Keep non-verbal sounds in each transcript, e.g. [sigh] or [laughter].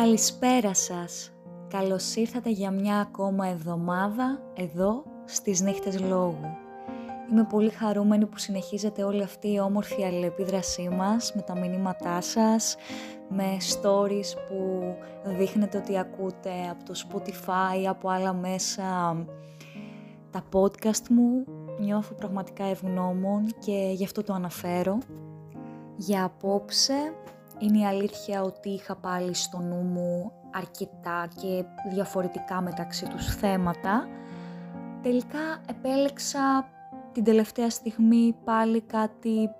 Καλησπέρα σας. Καλώς ήρθατε για μια ακόμα εβδομάδα εδώ στις νύχτες λόγου. Είμαι πολύ χαρούμενη που συνεχίζετε όλη αυτή η όμορφη αλληλεπίδρασή μας με τα μηνύματά σας, με stories που δείχνετε ότι ακούτε από το Spotify, από άλλα μέσα τα podcast μου. Νιώθω πραγματικά ευγνώμων και γι' αυτό το αναφέρω. Για απόψε είναι η αλήθεια ότι είχα πάλι στο νου μου αρκετά και διαφορετικά μεταξύ τους θέματα. Τελικά επέλεξα την τελευταία στιγμή πάλι κάτι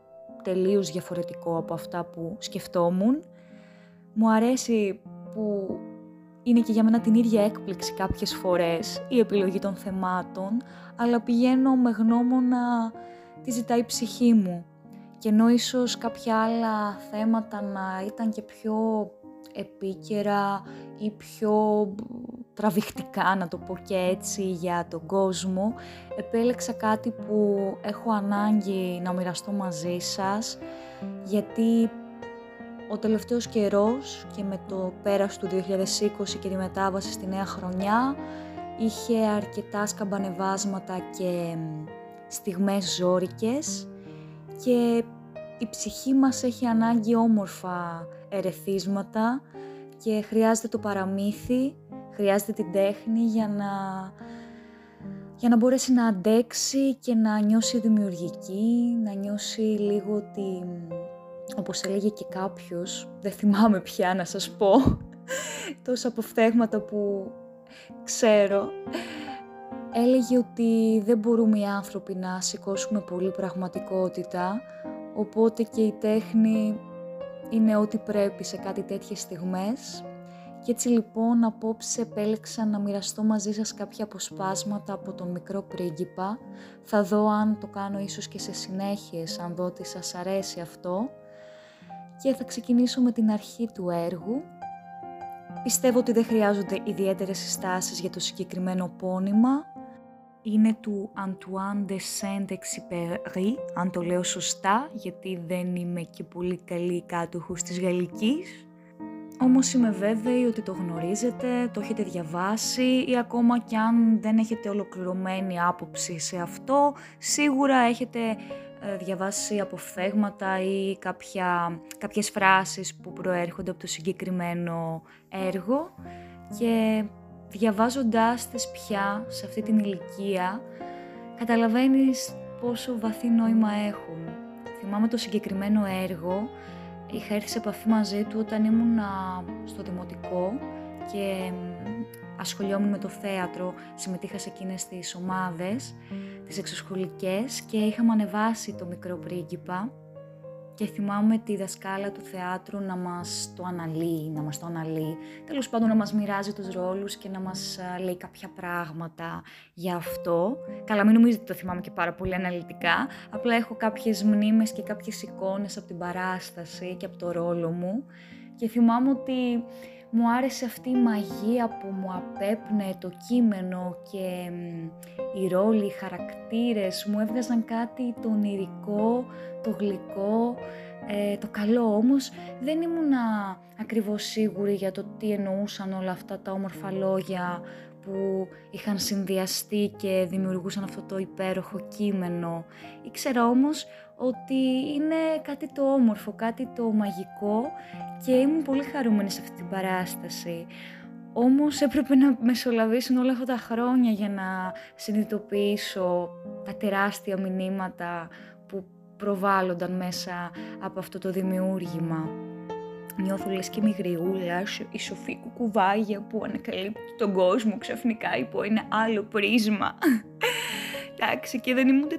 τελείως διαφορετικό από αυτά που σκεφτόμουν. Μου αρέσει που είναι και για μένα την ίδια έκπληξη κάποιες φορές η επιλογή των θεμάτων, αλλά πηγαίνω με γνώμονα τι ζητάει η ψυχή μου και ενώ ίσως κάποια άλλα θέματα να ήταν και πιο επίκαιρα ή πιο τραβηχτικά, να το πω και έτσι, για τον κόσμο, επέλεξα κάτι που έχω ανάγκη να μοιραστώ μαζί σας, γιατί ο τελευταίος καιρός και με το πέρας του 2020 και τη μετάβαση στη νέα χρονιά, είχε αρκετά σκαμπανεβάσματα και στιγμές ζόρικες και η ψυχή μας έχει ανάγκη όμορφα ερεθίσματα και χρειάζεται το παραμύθι, χρειάζεται την τέχνη για να, για να μπορέσει να αντέξει και να νιώσει δημιουργική, να νιώσει λίγο ότι, όπως έλεγε και κάποιος, δεν θυμάμαι πια να σας πω, τόσα αποφθέγματα που ξέρω, έλεγε ότι δεν μπορούμε οι άνθρωποι να σηκώσουμε πολύ πραγματικότητα, οπότε και η τέχνη είναι ό,τι πρέπει σε κάτι τέτοιες στιγμές. Και έτσι λοιπόν απόψε επέλεξα να μοιραστώ μαζί σας κάποια αποσπάσματα από τον μικρό πρίγκιπα. Θα δω αν το κάνω ίσως και σε συνέχειες, αν δω ότι σας αρέσει αυτό. Και θα ξεκινήσω με την αρχή του έργου. Πιστεύω ότι δεν χρειάζονται ιδιαίτερες συστάσεις για το συγκεκριμένο πόνημα, είναι του Antoine de Saint-Exupéry, αν το λέω σωστά, γιατί δεν είμαι και πολύ καλή κάτοχος της γαλλικής. Όμως είμαι βέβαιη ότι το γνωρίζετε, το έχετε διαβάσει ή ακόμα κι αν δεν έχετε ολοκληρωμένη άποψη σε αυτό, σίγουρα έχετε ε, διαβάσει αποφθέγματα ή κάποια, κάποιες φράσεις που προέρχονται από το συγκεκριμένο έργο και διαβάζοντάς τις πια σε αυτή την ηλικία, καταλαβαίνεις πόσο βαθύ νόημα έχουν. Θυμάμαι το συγκεκριμένο έργο, είχα έρθει σε επαφή μαζί του όταν ήμουν στο δημοτικό και ασχολιόμουν με το θέατρο, συμμετείχα σε εκείνες τις ομάδες, τις εξωσχολικές και είχαμε ανεβάσει το μικρό πρίγκιπα και θυμάμαι τη δασκάλα του θεάτρου να μας το αναλύει, να μας το αναλύει, τέλος πάντων να μας μοιράζει τους ρόλους και να μας λέει κάποια πράγματα για αυτό. Καλά, μην νομίζετε ότι το θυμάμαι και πάρα πολύ αναλυτικά, απλά έχω κάποιες μνήμες και κάποιες εικόνες από την παράσταση και από το ρόλο μου. Και θυμάμαι ότι μου άρεσε αυτή η μαγεία που μου απέπνε το κείμενο και οι ρόλοι, οι χαρακτήρες. Μου έβγαζαν κάτι το ονειρικό, το γλυκό, ε, το καλό. Όμως δεν ήμουνα ακριβώς σίγουρη για το τι εννοούσαν όλα αυτά τα όμορφα λόγια που είχαν συνδυαστεί και δημιουργούσαν αυτό το υπέροχο κείμενο. Ήξερα όμως ότι είναι κάτι το όμορφο, κάτι το μαγικό και ήμουν πολύ χαρούμενη σε αυτή την παράσταση. Όμως έπρεπε να μεσολαβήσουν όλα αυτά τα χρόνια για να συνειδητοποιήσω τα τεράστια μηνύματα που προβάλλονταν μέσα από αυτό το δημιούργημα. Νιώθω λες και μη η σοφή κουκουβάγια που ανακαλύπτει τον κόσμο ξαφνικά υπό ένα άλλο πρίσμα. [laughs] Εντάξει, και δεν ήμουν 30,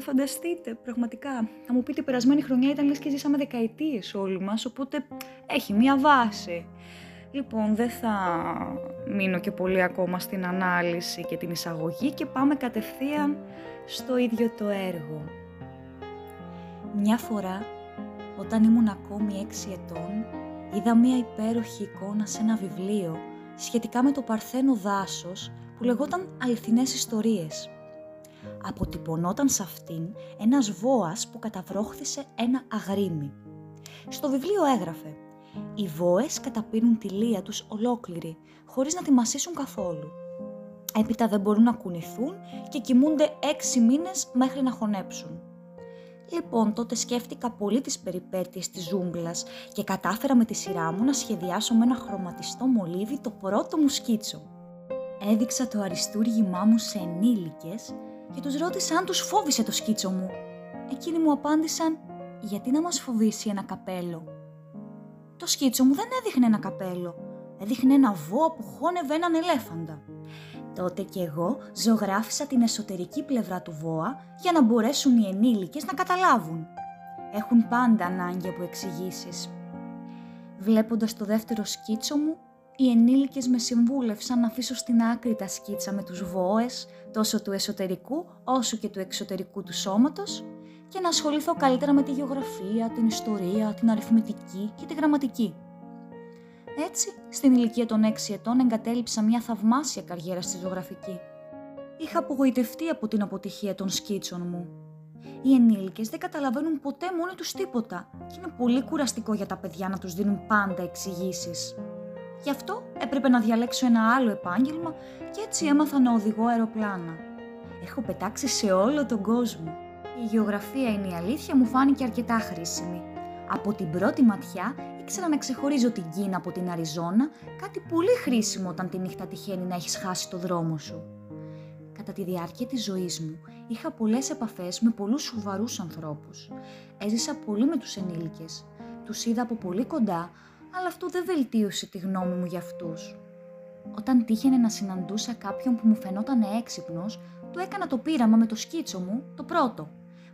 φανταστείτε, πραγματικά. Θα μου πείτε, η περασμένη χρονιά ήταν λες και ζήσαμε δεκαετίες όλοι μας, οπότε έχει μία βάση. Λοιπόν, δεν θα μείνω και πολύ ακόμα στην ανάλυση και την εισαγωγή και πάμε κατευθείαν στο ίδιο το έργο. Μια φορά, όταν ήμουν ακόμη έξι ετών, είδα μία υπέροχη εικόνα σε ένα βιβλίο σχετικά με το παρθένο δάσος που λεγόταν «Αληθινές ιστορίες». Αποτυπωνόταν σε αυτήν ένας βόας που καταβρόχθησε ένα αγρίμι. Στο βιβλίο έγραφε Οι βόες καταπίνουν τη λία τους ολόκληρη, χωρίς να τη μασίσουν καθόλου. Έπειτα δεν μπορούν να κουνηθούν και κοιμούνται έξι μήνες μέχρι να χωνέψουν. Λοιπόν, τότε σκέφτηκα πολύ τις περιπέτειες της ζούγκλας και κατάφερα με τη σειρά μου να σχεδιάσω με ένα χρωματιστό μολύβι το πρώτο μου σκίτσο. Έδειξα το αριστούργημά μου σε ενήλικες και τους ρώτησα αν τους φόβησε το σκίτσο μου. Εκείνοι μου απάντησαν «Γιατί να μας φοβήσει ένα καπέλο» Το σκίτσο μου δεν έδειχνε ένα καπέλο. Έδειχνε ένα βόα που χώνευε έναν ελέφαντα. Τότε και εγώ ζωγράφισα την εσωτερική πλευρά του βόα για να μπορέσουν οι ενήλικες να καταλάβουν. Έχουν πάντα ανάγκη από εξηγήσεις. Βλέποντας το δεύτερο σκίτσο μου, οι ενήλικες με συμβούλευσαν να αφήσω στην άκρη τα σκίτσα με τους βόες, τόσο του εσωτερικού όσο και του εξωτερικού του σώματος και να ασχοληθώ καλύτερα με τη γεωγραφία, την ιστορία, την αριθμητική και τη γραμματική. Έτσι, στην ηλικία των 6 ετών εγκατέλειψα μια θαυμάσια καριέρα στη ζωγραφική. Είχα απογοητευτεί από την αποτυχία των σκίτσων μου. Οι ενήλικες δεν καταλαβαίνουν ποτέ μόνοι τους τίποτα και είναι πολύ κουραστικό για τα παιδιά να τους δίνουν πάντα εξηγήσεις. Γι' αυτό έπρεπε να διαλέξω ένα άλλο επάγγελμα και έτσι έμαθα να οδηγώ αεροπλάνα. Έχω πετάξει σε όλο τον κόσμο η γεωγραφία είναι η αλήθεια μου φάνηκε αρκετά χρήσιμη. Από την πρώτη ματιά ήξερα να ξεχωρίζω την Κίνα από την Αριζόνα, κάτι πολύ χρήσιμο όταν τη νύχτα τυχαίνει να έχεις χάσει το δρόμο σου. Κατά τη διάρκεια της ζωής μου είχα πολλές επαφές με πολλούς σοβαρούς ανθρώπους. Έζησα πολύ με τους ενήλικες. Τους είδα από πολύ κοντά, αλλά αυτό δεν βελτίωσε τη γνώμη μου για αυτούς. Όταν τύχαινε να συναντούσα κάποιον που μου φαινόταν έξυπνος, του έκανα το πείραμα με το σκίτσο μου, το πρώτο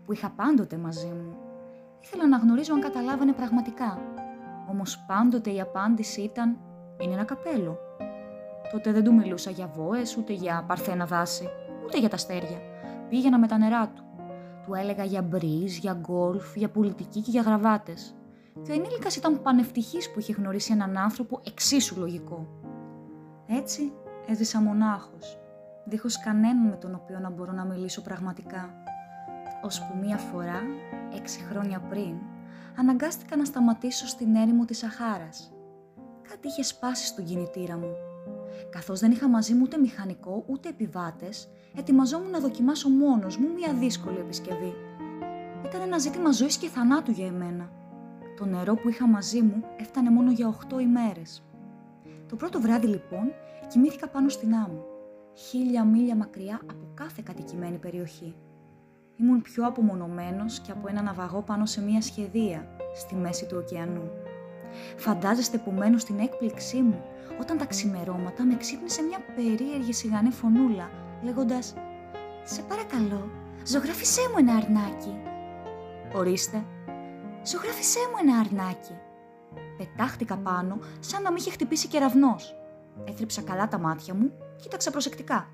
που είχα πάντοτε μαζί μου. Ήθελα να γνωρίζω αν καταλάβανε πραγματικά. Όμως πάντοτε η απάντηση ήταν «Είναι ένα καπέλο». Τότε δεν του μιλούσα για βόες, ούτε για παρθένα δάση, ούτε για τα αστέρια. Πήγαινα με τα νερά του. Του έλεγα για μπριζ, για γκολφ, για πολιτική και για γραβάτες. Και ο ενήλικας ήταν πανευτυχής που είχε γνωρίσει έναν άνθρωπο εξίσου λογικό. Έτσι έζησα μονάχος, δίχως κανέναν με τον οποίο να μπορώ να μιλήσω πραγματικά ώσπου μία φορά, έξι χρόνια πριν, αναγκάστηκα να σταματήσω στην έρημο της Σαχάρας. Κάτι είχε σπάσει στον κινητήρα μου. Καθώς δεν είχα μαζί μου ούτε μηχανικό ούτε επιβάτες, ετοιμαζόμουν να δοκιμάσω μόνος μου μία δύσκολη επισκευή. Ήταν ένα ζήτημα ζωής και θανάτου για εμένα. Το νερό που είχα μαζί μου έφτανε μόνο για 8 ημέρες. Το πρώτο βράδυ λοιπόν κοιμήθηκα πάνω στην άμμο, χίλια μίλια μακριά από κάθε κατοικημένη περιοχή. Ήμουν πιο απομονωμένος και από ένα ναυαγό πάνω σε μια σχεδία στη μέση του ωκεανού. Φαντάζεστε μένω στην έκπληξή μου όταν τα ξημερώματα με ξύπνησε μια περίεργη σιγανή φωνούλα λέγοντας «Σε παρακαλώ, ζωγράφισέ μου ένα αρνάκι». «Ορίστε». «Ζωγράφισέ μου ένα αρνάκι». Πετάχτηκα πάνω σαν να με είχε χτυπήσει κεραυνός. Έθρυψα καλά τα μάτια μου, κοίταξα προσεκτικά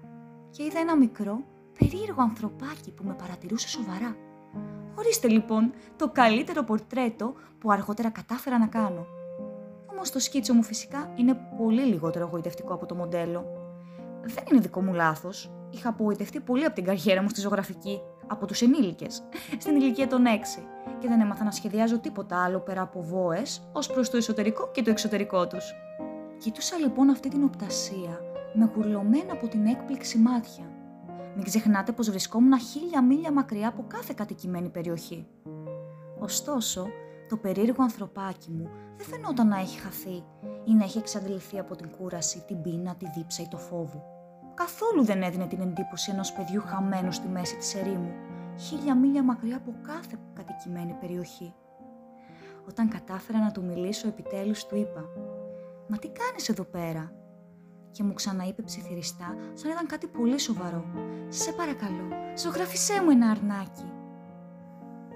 και είδα ένα μικρό περίεργο ανθρωπάκι που με παρατηρούσε σοβαρά. Ορίστε λοιπόν το καλύτερο πορτρέτο που αργότερα κατάφερα να κάνω. Όμως το σκίτσο μου φυσικά είναι πολύ λιγότερο εγωιτευτικό από το μοντέλο. Δεν είναι δικό μου λάθος. Είχα απογοητευτεί πολύ από την καριέρα μου στη ζωγραφική, από τους ενήλικες, [laughs] στην ηλικία των 6, και δεν έμαθα να σχεδιάζω τίποτα άλλο πέρα από βόες ως προς το εσωτερικό και το εξωτερικό τους. Κοιτούσα λοιπόν αυτή την οπτασία με γουρλωμένα από την έκπληξη μάτια μην ξεχνάτε πως βρισκόμουν χίλια μίλια μακριά από κάθε κατοικημένη περιοχή. Ωστόσο, το περίεργο ανθρωπάκι μου δεν φαινόταν να έχει χαθεί ή να έχει εξαντληθεί από την κούραση, την πείνα, τη δίψα ή το φόβο. Καθόλου δεν έδινε την εντύπωση ενός παιδιού χαμένου στη μέση της ερήμου, χίλια μίλια μακριά από κάθε κατοικημένη περιοχή. Όταν κατάφερα να του μιλήσω επιτέλους του είπα «Μα τι κάνεις εδώ πέρα» και μου ξαναείπε ψιθυριστά σαν ήταν κάτι πολύ σοβαρό. «Σε παρακαλώ, ζωγράφισέ μου ένα αρνάκι».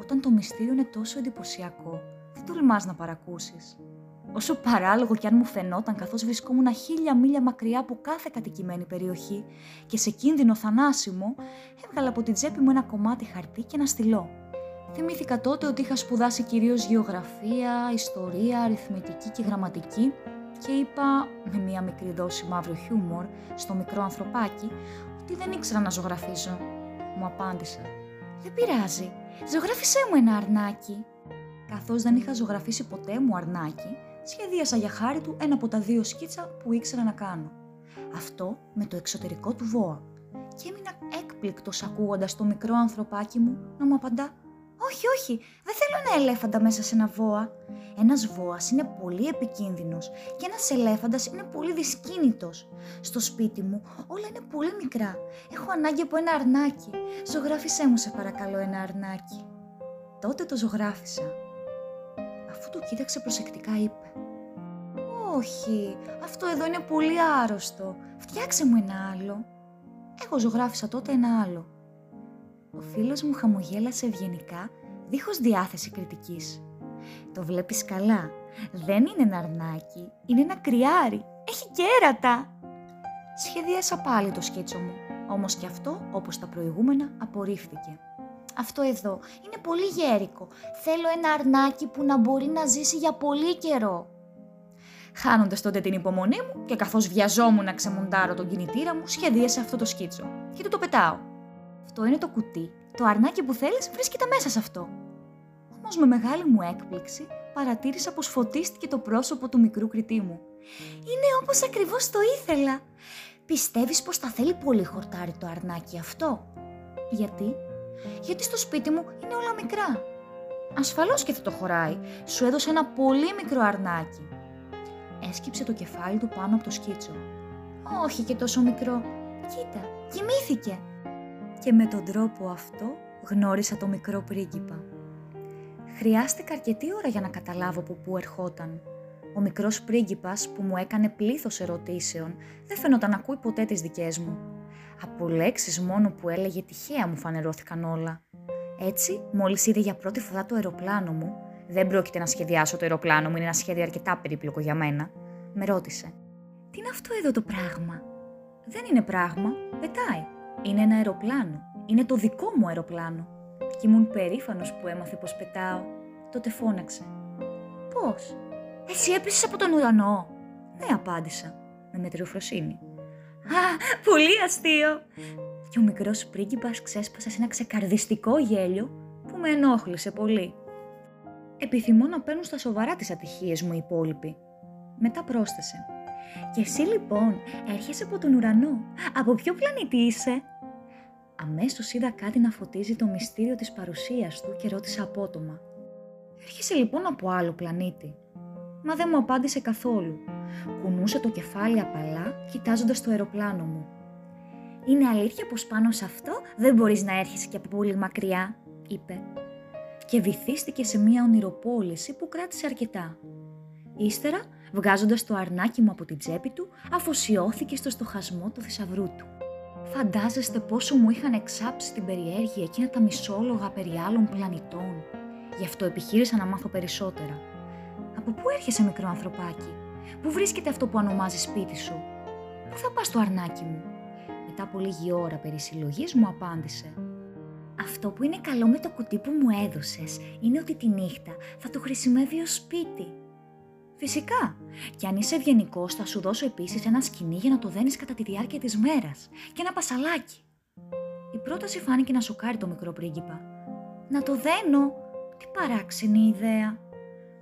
Όταν το μυστήριο είναι τόσο εντυπωσιακό, δεν τολμάς να παρακούσεις. Όσο παράλογο κι αν μου φαινόταν καθώς βρισκόμουν χίλια μίλια μακριά από κάθε κατοικημένη περιοχή και σε κίνδυνο θανάσιμο, έβγαλα από την τσέπη μου ένα κομμάτι χαρτί και ένα στυλό. Θυμήθηκα τότε ότι είχα σπουδάσει κυρίως γεωγραφία, ιστορία, αριθμητική και γραμματική και είπα με μία μικρή δόση μαύρο χιούμορ στο μικρό ανθρωπάκι ότι δεν ήξερα να ζωγραφίζω. Μου απάντησα «Δεν πειράζει, ζωγράφισέ μου ένα αρνάκι». Καθώς δεν είχα ζωγραφίσει ποτέ μου αρνάκι, σχεδίασα για χάρη του ένα από τα δύο σκίτσα που ήξερα να κάνω. Αυτό με το εξωτερικό του βόα. Και έμεινα έκπληκτος ακούγοντας το μικρό ανθρωπάκι μου να μου απαντά όχι, όχι, δεν θέλω ένα ελέφαντα μέσα σε ένα βόα. Ένας βόας είναι πολύ επικίνδυνος και ένας ελέφαντας είναι πολύ δυσκίνητος. Στο σπίτι μου όλα είναι πολύ μικρά. Έχω ανάγκη από ένα αρνάκι. Ζωγράφισέ μου σε παρακαλώ ένα αρνάκι. Τότε το ζωγράφισα. Αφού το κοίταξε προσεκτικά είπε «Όχι, αυτό εδώ είναι πολύ άρρωστο. Φτιάξε μου ένα άλλο». Εγώ ζωγράφισα τότε ένα άλλο. Ο φίλος μου χαμογέλασε ευγενικά, δίχως διάθεση κριτικής. Το βλέπεις καλά. Δεν είναι ένα αρνάκι, είναι ένα κρυάρι. Έχει κέρατα. Σχεδίασα πάλι το σκίτσο μου, όμως και αυτό, όπως τα προηγούμενα, απορρίφθηκε. Αυτό εδώ είναι πολύ γέρικο. Θέλω ένα αρνάκι που να μπορεί να ζήσει για πολύ καιρό. Χάνοντας τότε την υπομονή μου και καθώς βιαζόμουν να ξεμοντάρω τον κινητήρα μου, σχεδίασα αυτό το σκίτσο. Και του το πετάω. Αυτό είναι το κουτί. Το αρνάκι που θέλεις βρίσκεται μέσα σε αυτό. Όμως με μεγάλη μου έκπληξη παρατήρησα πως φωτίστηκε το πρόσωπο του μικρού κριτή μου. Είναι όπως ακριβώς το ήθελα. Πιστεύεις πως θα θέλει πολύ χορτάρι το αρνάκι αυτό; Γιατί; Γιατί στο σπίτι μου είναι όλα μικρά. Ασφαλώς και θα το χωράει. Σου έδωσε ένα πολύ μικρό αρνάκι. Έσκυψε το κεφάλι του πάνω από το σκίτσο. Όχι και τόσο μικρό. Κοίτα, κοιμήθηκε και με τον τρόπο αυτό γνώρισα το μικρό πρίγκιπα. Χρειάστηκα αρκετή ώρα για να καταλάβω από πού ερχόταν. Ο μικρός πρίγκιπας που μου έκανε πλήθος ερωτήσεων δεν φαινόταν να ακούει ποτέ τις δικές μου. Από λέξεις μόνο που έλεγε τυχαία μου φανερώθηκαν όλα. Έτσι, μόλις είδε για πρώτη φορά το αεροπλάνο μου, δεν πρόκειται να σχεδιάσω το αεροπλάνο μου, είναι ένα σχέδιο αρκετά περίπλοκο για μένα, με ρώτησε. Τι είναι αυτό εδώ το πράγμα; Δεν είναι πράγμα, πετάει. Είναι ένα αεροπλάνο. Είναι το δικό μου αεροπλάνο. Και ήμουν περήφανος που έμαθε πως πετάω. Τότε φώναξε. Πώς; Εσύ έπεσες από τον ουρανό. Ναι, απάντησα. Με μετριοφροσύνη. Α, πολύ αστείο. Και ο μικρός πρίγκιπας ξέσπασε σε ένα ξεκαρδιστικό γέλιο που με ενόχλησε πολύ. Επιθυμώ να παίρνουν στα σοβαρά τις ατυχίες μου οι υπόλοιποι. Μετά πρόσθεσε. Και εσύ λοιπόν έρχεσαι από τον ουρανό. Από ποιο πλανήτη είσαι; Αμέσως είδα κάτι να φωτίζει το μυστήριο της παρουσίας του και ρώτησα απότομα. Έρχεσαι λοιπόν από άλλο πλανήτη. Μα δεν μου απάντησε καθόλου. Κουνούσε το κεφάλι απαλά, κοιτάζοντας το αεροπλάνο μου. «Είναι αλήθεια πως πάνω σε αυτό δεν μπορείς να έρχεσαι και από πολύ μακριά», είπε. Και βυθίστηκε σε μια ονειροπόληση που κράτησε αρκετά. Ύστερα, βγάζοντας το αρνάκι μου από την τσέπη του, αφοσιώθηκε στο στοχασμό του θησαυρού του. Φαντάζεστε πόσο μου είχαν εξάψει την περιέργεια εκείνα τα μισόλογα περί άλλων πλανητών. Γι' αυτό επιχείρησα να μάθω περισσότερα. Από πού έρχεσαι μικρό ανθρωπάκι, πού βρίσκεται αυτό που ονομάζεις σπίτι σου, πού θα πας το αρνάκι μου; Μετά από λίγη ώρα περί συλλογής μου απάντησε. Αυτό που είναι καλό με το κουτί που μου έδωσες είναι ότι τη νύχτα θα το χρησιμεύει ως σπίτι Φυσικά. Και αν είσαι ευγενικός, θα σου δώσω επίσης ένα σκηνή για να το δένεις κατά τη διάρκεια της μέρας και ένα πασαλάκι. Η πρόταση φάνηκε να σοκάρει το μικρό πρίγκιπα. Να το δένω. Τι παράξενη ιδέα.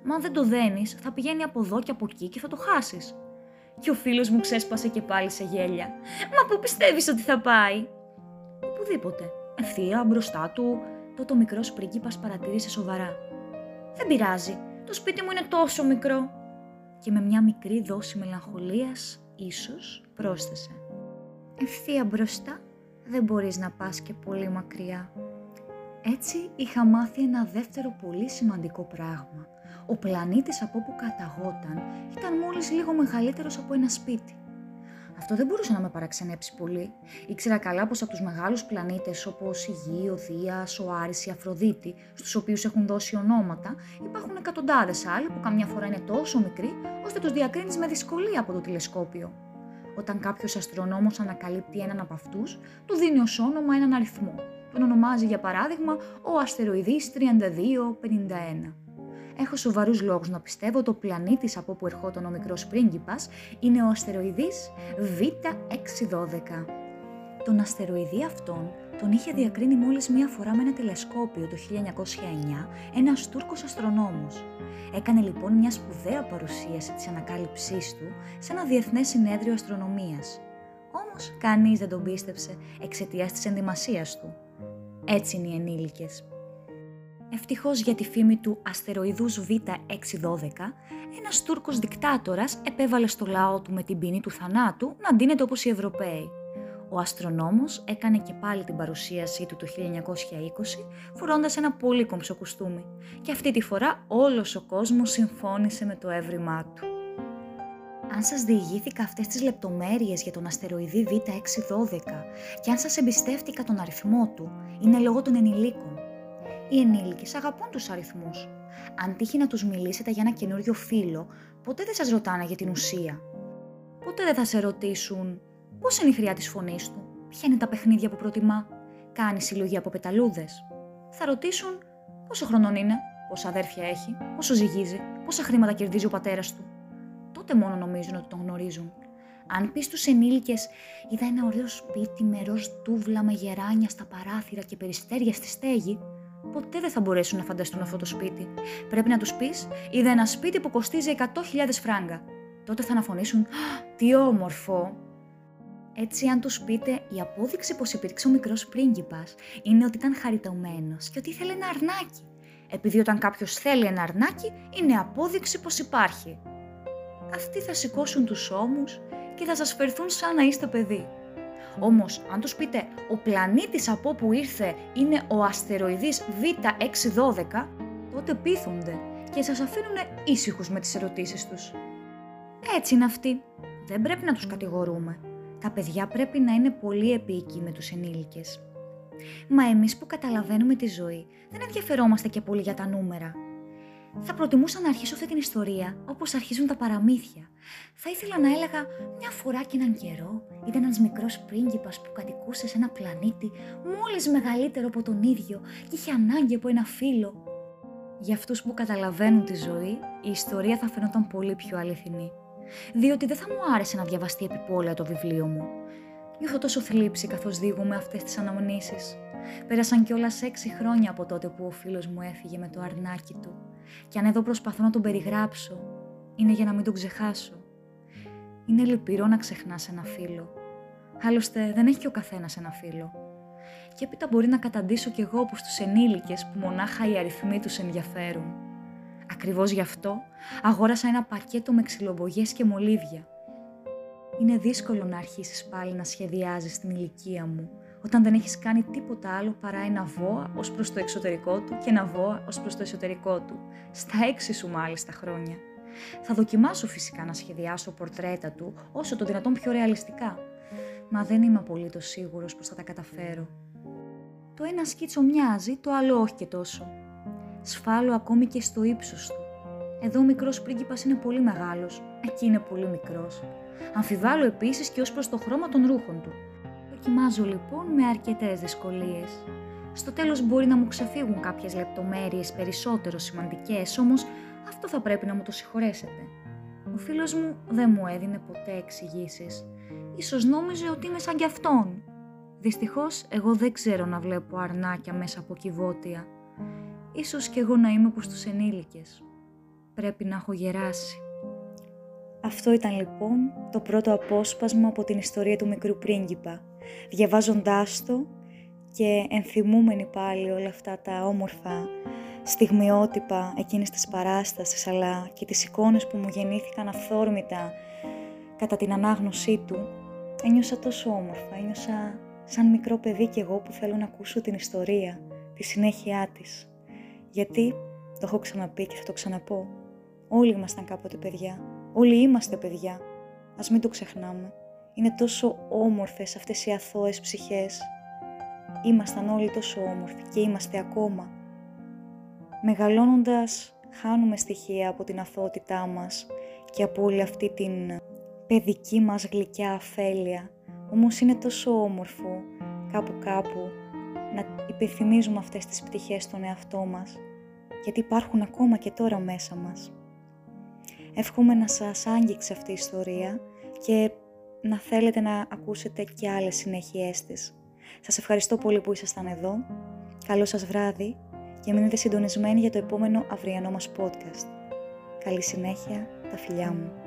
Μα αν δεν το δένεις, θα πηγαίνει από εδώ και από εκεί και θα το χάσεις. Και ο φίλος μου ξέσπασε και πάλι σε γέλια. Μα πού πιστεύεις ότι θα πάει; Οπουδήποτε. Ευθεία μπροστά του, τότε ο μικρός πρίγκιπας παρατήρησε σοβαρά. Δεν πειράζει. Το σπίτι μου είναι τόσο μικρό και με μια μικρή δόση μελαγχολίας ίσως πρόσθεσε. Ευθεία μπροστά δεν μπορείς να πας και πολύ μακριά. Έτσι είχα μάθει ένα δεύτερο πολύ σημαντικό πράγμα. Ο πλανήτης από όπου καταγόταν ήταν μόλις λίγο μεγαλύτερος από ένα σπίτι. Αυτό δεν μπορούσε να με παραξενέψει πολύ. Ήξερα καλά πως από τους μεγάλους πλανήτες όπως η Γη, ο Δία, ο Άρης, η Αφροδίτη, στους οποίους έχουν δώσει ονόματα, υπάρχουν εκατοντάδες άλλοι που καμιά φορά είναι τόσο μικροί ώστε τους διακρίνεις με δυσκολία από το τηλεσκόπιο. Όταν κάποιος αστρονόμος ανακαλύπτει έναν από αυτούς, του δίνει ως όνομα έναν αριθμό. Τον ονομάζει για παράδειγμα ο αστεροειδής 3251 έχω σοβαρούς λόγους να πιστεύω ότι ο πλανήτης από όπου ερχόταν ο μικρός πρίγκιπας είναι ο αστεροειδής Β612. Τον αστεροειδή αυτόν τον είχε διακρίνει μόλις μία φορά με ένα τηλεσκόπιο το 1909 ένας Τούρκος αστρονόμος. Έκανε λοιπόν μια σπουδαία παρουσίαση της ανακάλυψής του σε ένα διεθνές συνέδριο αστρονομίας. Όμως κανείς δεν τον πίστεψε εξαιτίας της ενδυμασίας του. Έτσι είναι οι ενήλικες. Ευτυχώς για τη φήμη του αστεροειδούς Β612, ένας Τούρκος δικτάτορας επέβαλε στο λαό του με την ποινή του θανάτου να ντύνεται όπως οι Ευρωπαίοι. Ο αστρονόμος έκανε και πάλι την παρουσίασή του το 1920 φορώντας ένα πολύ κομψό κουστούμι και αυτή τη φορά όλος ο κόσμος συμφώνησε με το έβριμά του. Αν σας διηγήθηκα αυτές τις λεπτομέρειες για τον αστεροειδή Β612 και αν σας εμπιστεύτηκα τον αριθμό του, είναι λόγω των ενηλίκων. Οι ενήλικες αγαπούν τους αριθμούς. Αν τύχει να τους μιλήσετε για ένα καινούριο φίλο, ποτέ δεν σας ρωτάνε για την ουσία. Ποτέ δεν θα σε ρωτήσουν Πώς είναι η χρειά της φωνής του, ποια είναι τα παιχνίδια που προτιμά, κάνει συλλογή από πεταλούδες. Θα ρωτήσουν πόσο χρονών είναι, πόσα αδέρφια έχει, πόσο ζυγίζει, πόσα χρήματα κερδίζει ο πατέρας του. Τότε μόνο νομίζουν ότι τον γνωρίζουν. Αν πεις στους ενήλικες, είδα ένα ωραίο σπίτι με ροζ τούβλα με γεράνια στα παράθυρα και περιστέρια στη στέγη, ποτέ δεν θα μπορέσουν να φανταστούν αυτό το σπίτι. Πρέπει να τους πεις, είδα ένα σπίτι που κοστίζει 100.000 φράγκα. Τότε θα αναφωνήσουν, τι όμορφο, έτσι, αν τους πείτε, η απόδειξη πως υπήρξε ο μικρός πρίγκιπας είναι ότι ήταν χαριτωμένος και ότι ήθελε ένα αρνάκι. Επειδή όταν κάποιος θέλει ένα αρνάκι, είναι απόδειξη πως υπάρχει. Αυτοί θα σηκώσουν τους ώμους και θα σας φερθούν σαν να είστε παιδί. Όμως, αν τους πείτε «Ο πλανήτης από όπου ήρθε είναι ο αστεροειδής Β612», τότε πείθονται και σας αφήνουν ήσυχους με τις ερωτήσεις τους. Έτσι είναι αυτοί. Δεν πρέπει να τους κατηγορούμε τα παιδιά πρέπει να είναι πολύ επίκοι με τους ενήλικες. Μα εμείς που καταλαβαίνουμε τη ζωή δεν ενδιαφερόμαστε και πολύ για τα νούμερα. Θα προτιμούσα να αρχίσω αυτή την ιστορία όπως αρχίζουν τα παραμύθια. Θα ήθελα να έλεγα μια φορά και έναν καιρό ήταν ένας μικρός πρίγκιπας που κατοικούσε σε ένα πλανήτη μόλις μεγαλύτερο από τον ίδιο και είχε ανάγκη από ένα φίλο. Για αυτούς που καταλαβαίνουν τη ζωή, η ιστορία θα φαινόταν πολύ πιο αληθινή διότι δεν θα μου άρεσε να διαβαστεί επιπόλαια το βιβλίο μου. Νιώθω τόσο θλίψη καθώς διηγούμε αυτές τις αναμνήσεις. Πέρασαν κιόλας έξι χρόνια από τότε που ο φίλος μου έφυγε με το αρνάκι του. Και αν εδώ προσπαθώ να τον περιγράψω, είναι για να μην τον ξεχάσω. Είναι λυπηρό να ξεχνάς ένα φίλο. Άλλωστε, δεν έχει και ο καθένας ένα φίλο. Και έπειτα μπορεί να καταντήσω κι εγώ όπως τους ενήλικες που μονάχα οι αριθμοί τους ενδιαφέρουν. Ακριβώς γι' αυτό αγόρασα ένα πακέτο με ξυλομπογιές και μολύβια. Είναι δύσκολο να αρχίσεις πάλι να σχεδιάζεις την ηλικία μου, όταν δεν έχεις κάνει τίποτα άλλο παρά ένα βόα ως προς το εξωτερικό του και ένα βόα ως προς το εσωτερικό του, στα έξι σου μάλιστα χρόνια. Θα δοκιμάσω φυσικά να σχεδιάσω πορτρέτα του όσο το δυνατόν πιο ρεαλιστικά, μα δεν είμαι απολύτως σίγουρος πως θα τα καταφέρω. Το ένα σκίτσο μοιάζει, το άλλο όχι και τόσο σφάλω ακόμη και στο ύψος του. Εδώ ο μικρός πρίγκιπας είναι πολύ μεγάλος, εκεί είναι πολύ μικρός. Αμφιβάλλω επίσης και ως προς το χρώμα των ρούχων του. Δοκιμάζω λοιπόν με αρκετές δυσκολίες. Στο τέλος μπορεί να μου ξεφύγουν κάποιες λεπτομέρειες περισσότερο σημαντικές, όμως αυτό θα πρέπει να μου το συγχωρέσετε. Ο φίλος μου δεν μου έδινε ποτέ εξηγήσεις. Ίσως νόμιζε ότι είμαι σαν κι αυτόν. Δυστυχώς εγώ δεν ξέρω να βλέπω αρνάκια μέσα από κυβότια. Ίσως κι εγώ να είμαι όπως τους ενήλικες. Πρέπει να έχω γεράσει. Αυτό ήταν λοιπόν το πρώτο απόσπασμα από την ιστορία του μικρού πρίγκιπα. Διαβάζοντάς το και ενθυμούμενοι πάλι όλα αυτά τα όμορφα στιγμιότυπα εκείνης της παράστασης αλλά και τις εικόνες που μου γεννήθηκαν αυθόρμητα κατά την ανάγνωσή του, ένιωσα τόσο όμορφα, ένιωσα σαν μικρό παιδί κι εγώ που θέλω να ακούσω την ιστορία, τη συνέχειά της. Γιατί, το έχω ξαναπεί και θα το ξαναπώ, όλοι ήμασταν κάποτε παιδιά. Όλοι είμαστε παιδιά. Ας μην το ξεχνάμε. Είναι τόσο όμορφες αυτές οι αθώες ψυχές. Ήμασταν όλοι τόσο όμορφοι και είμαστε ακόμα. Μεγαλώνοντας, χάνουμε στοιχεία από την αθωότητά μας και από όλη αυτή την παιδική μας γλυκιά αφέλεια. Όμως είναι τόσο όμορφο κάπου κάπου να υπενθυμίζουμε αυτές τις πτυχές στον εαυτό μας, γιατί υπάρχουν ακόμα και τώρα μέσα μας. Εύχομαι να σας άγγιξε αυτή η ιστορία και να θέλετε να ακούσετε και άλλες συνέχειές της. Σας ευχαριστώ πολύ που ήσασταν εδώ. Καλό σας βράδυ και μείνετε συντονισμένοι για το επόμενο αυριανό μας podcast. Καλή συνέχεια, τα φιλιά μου.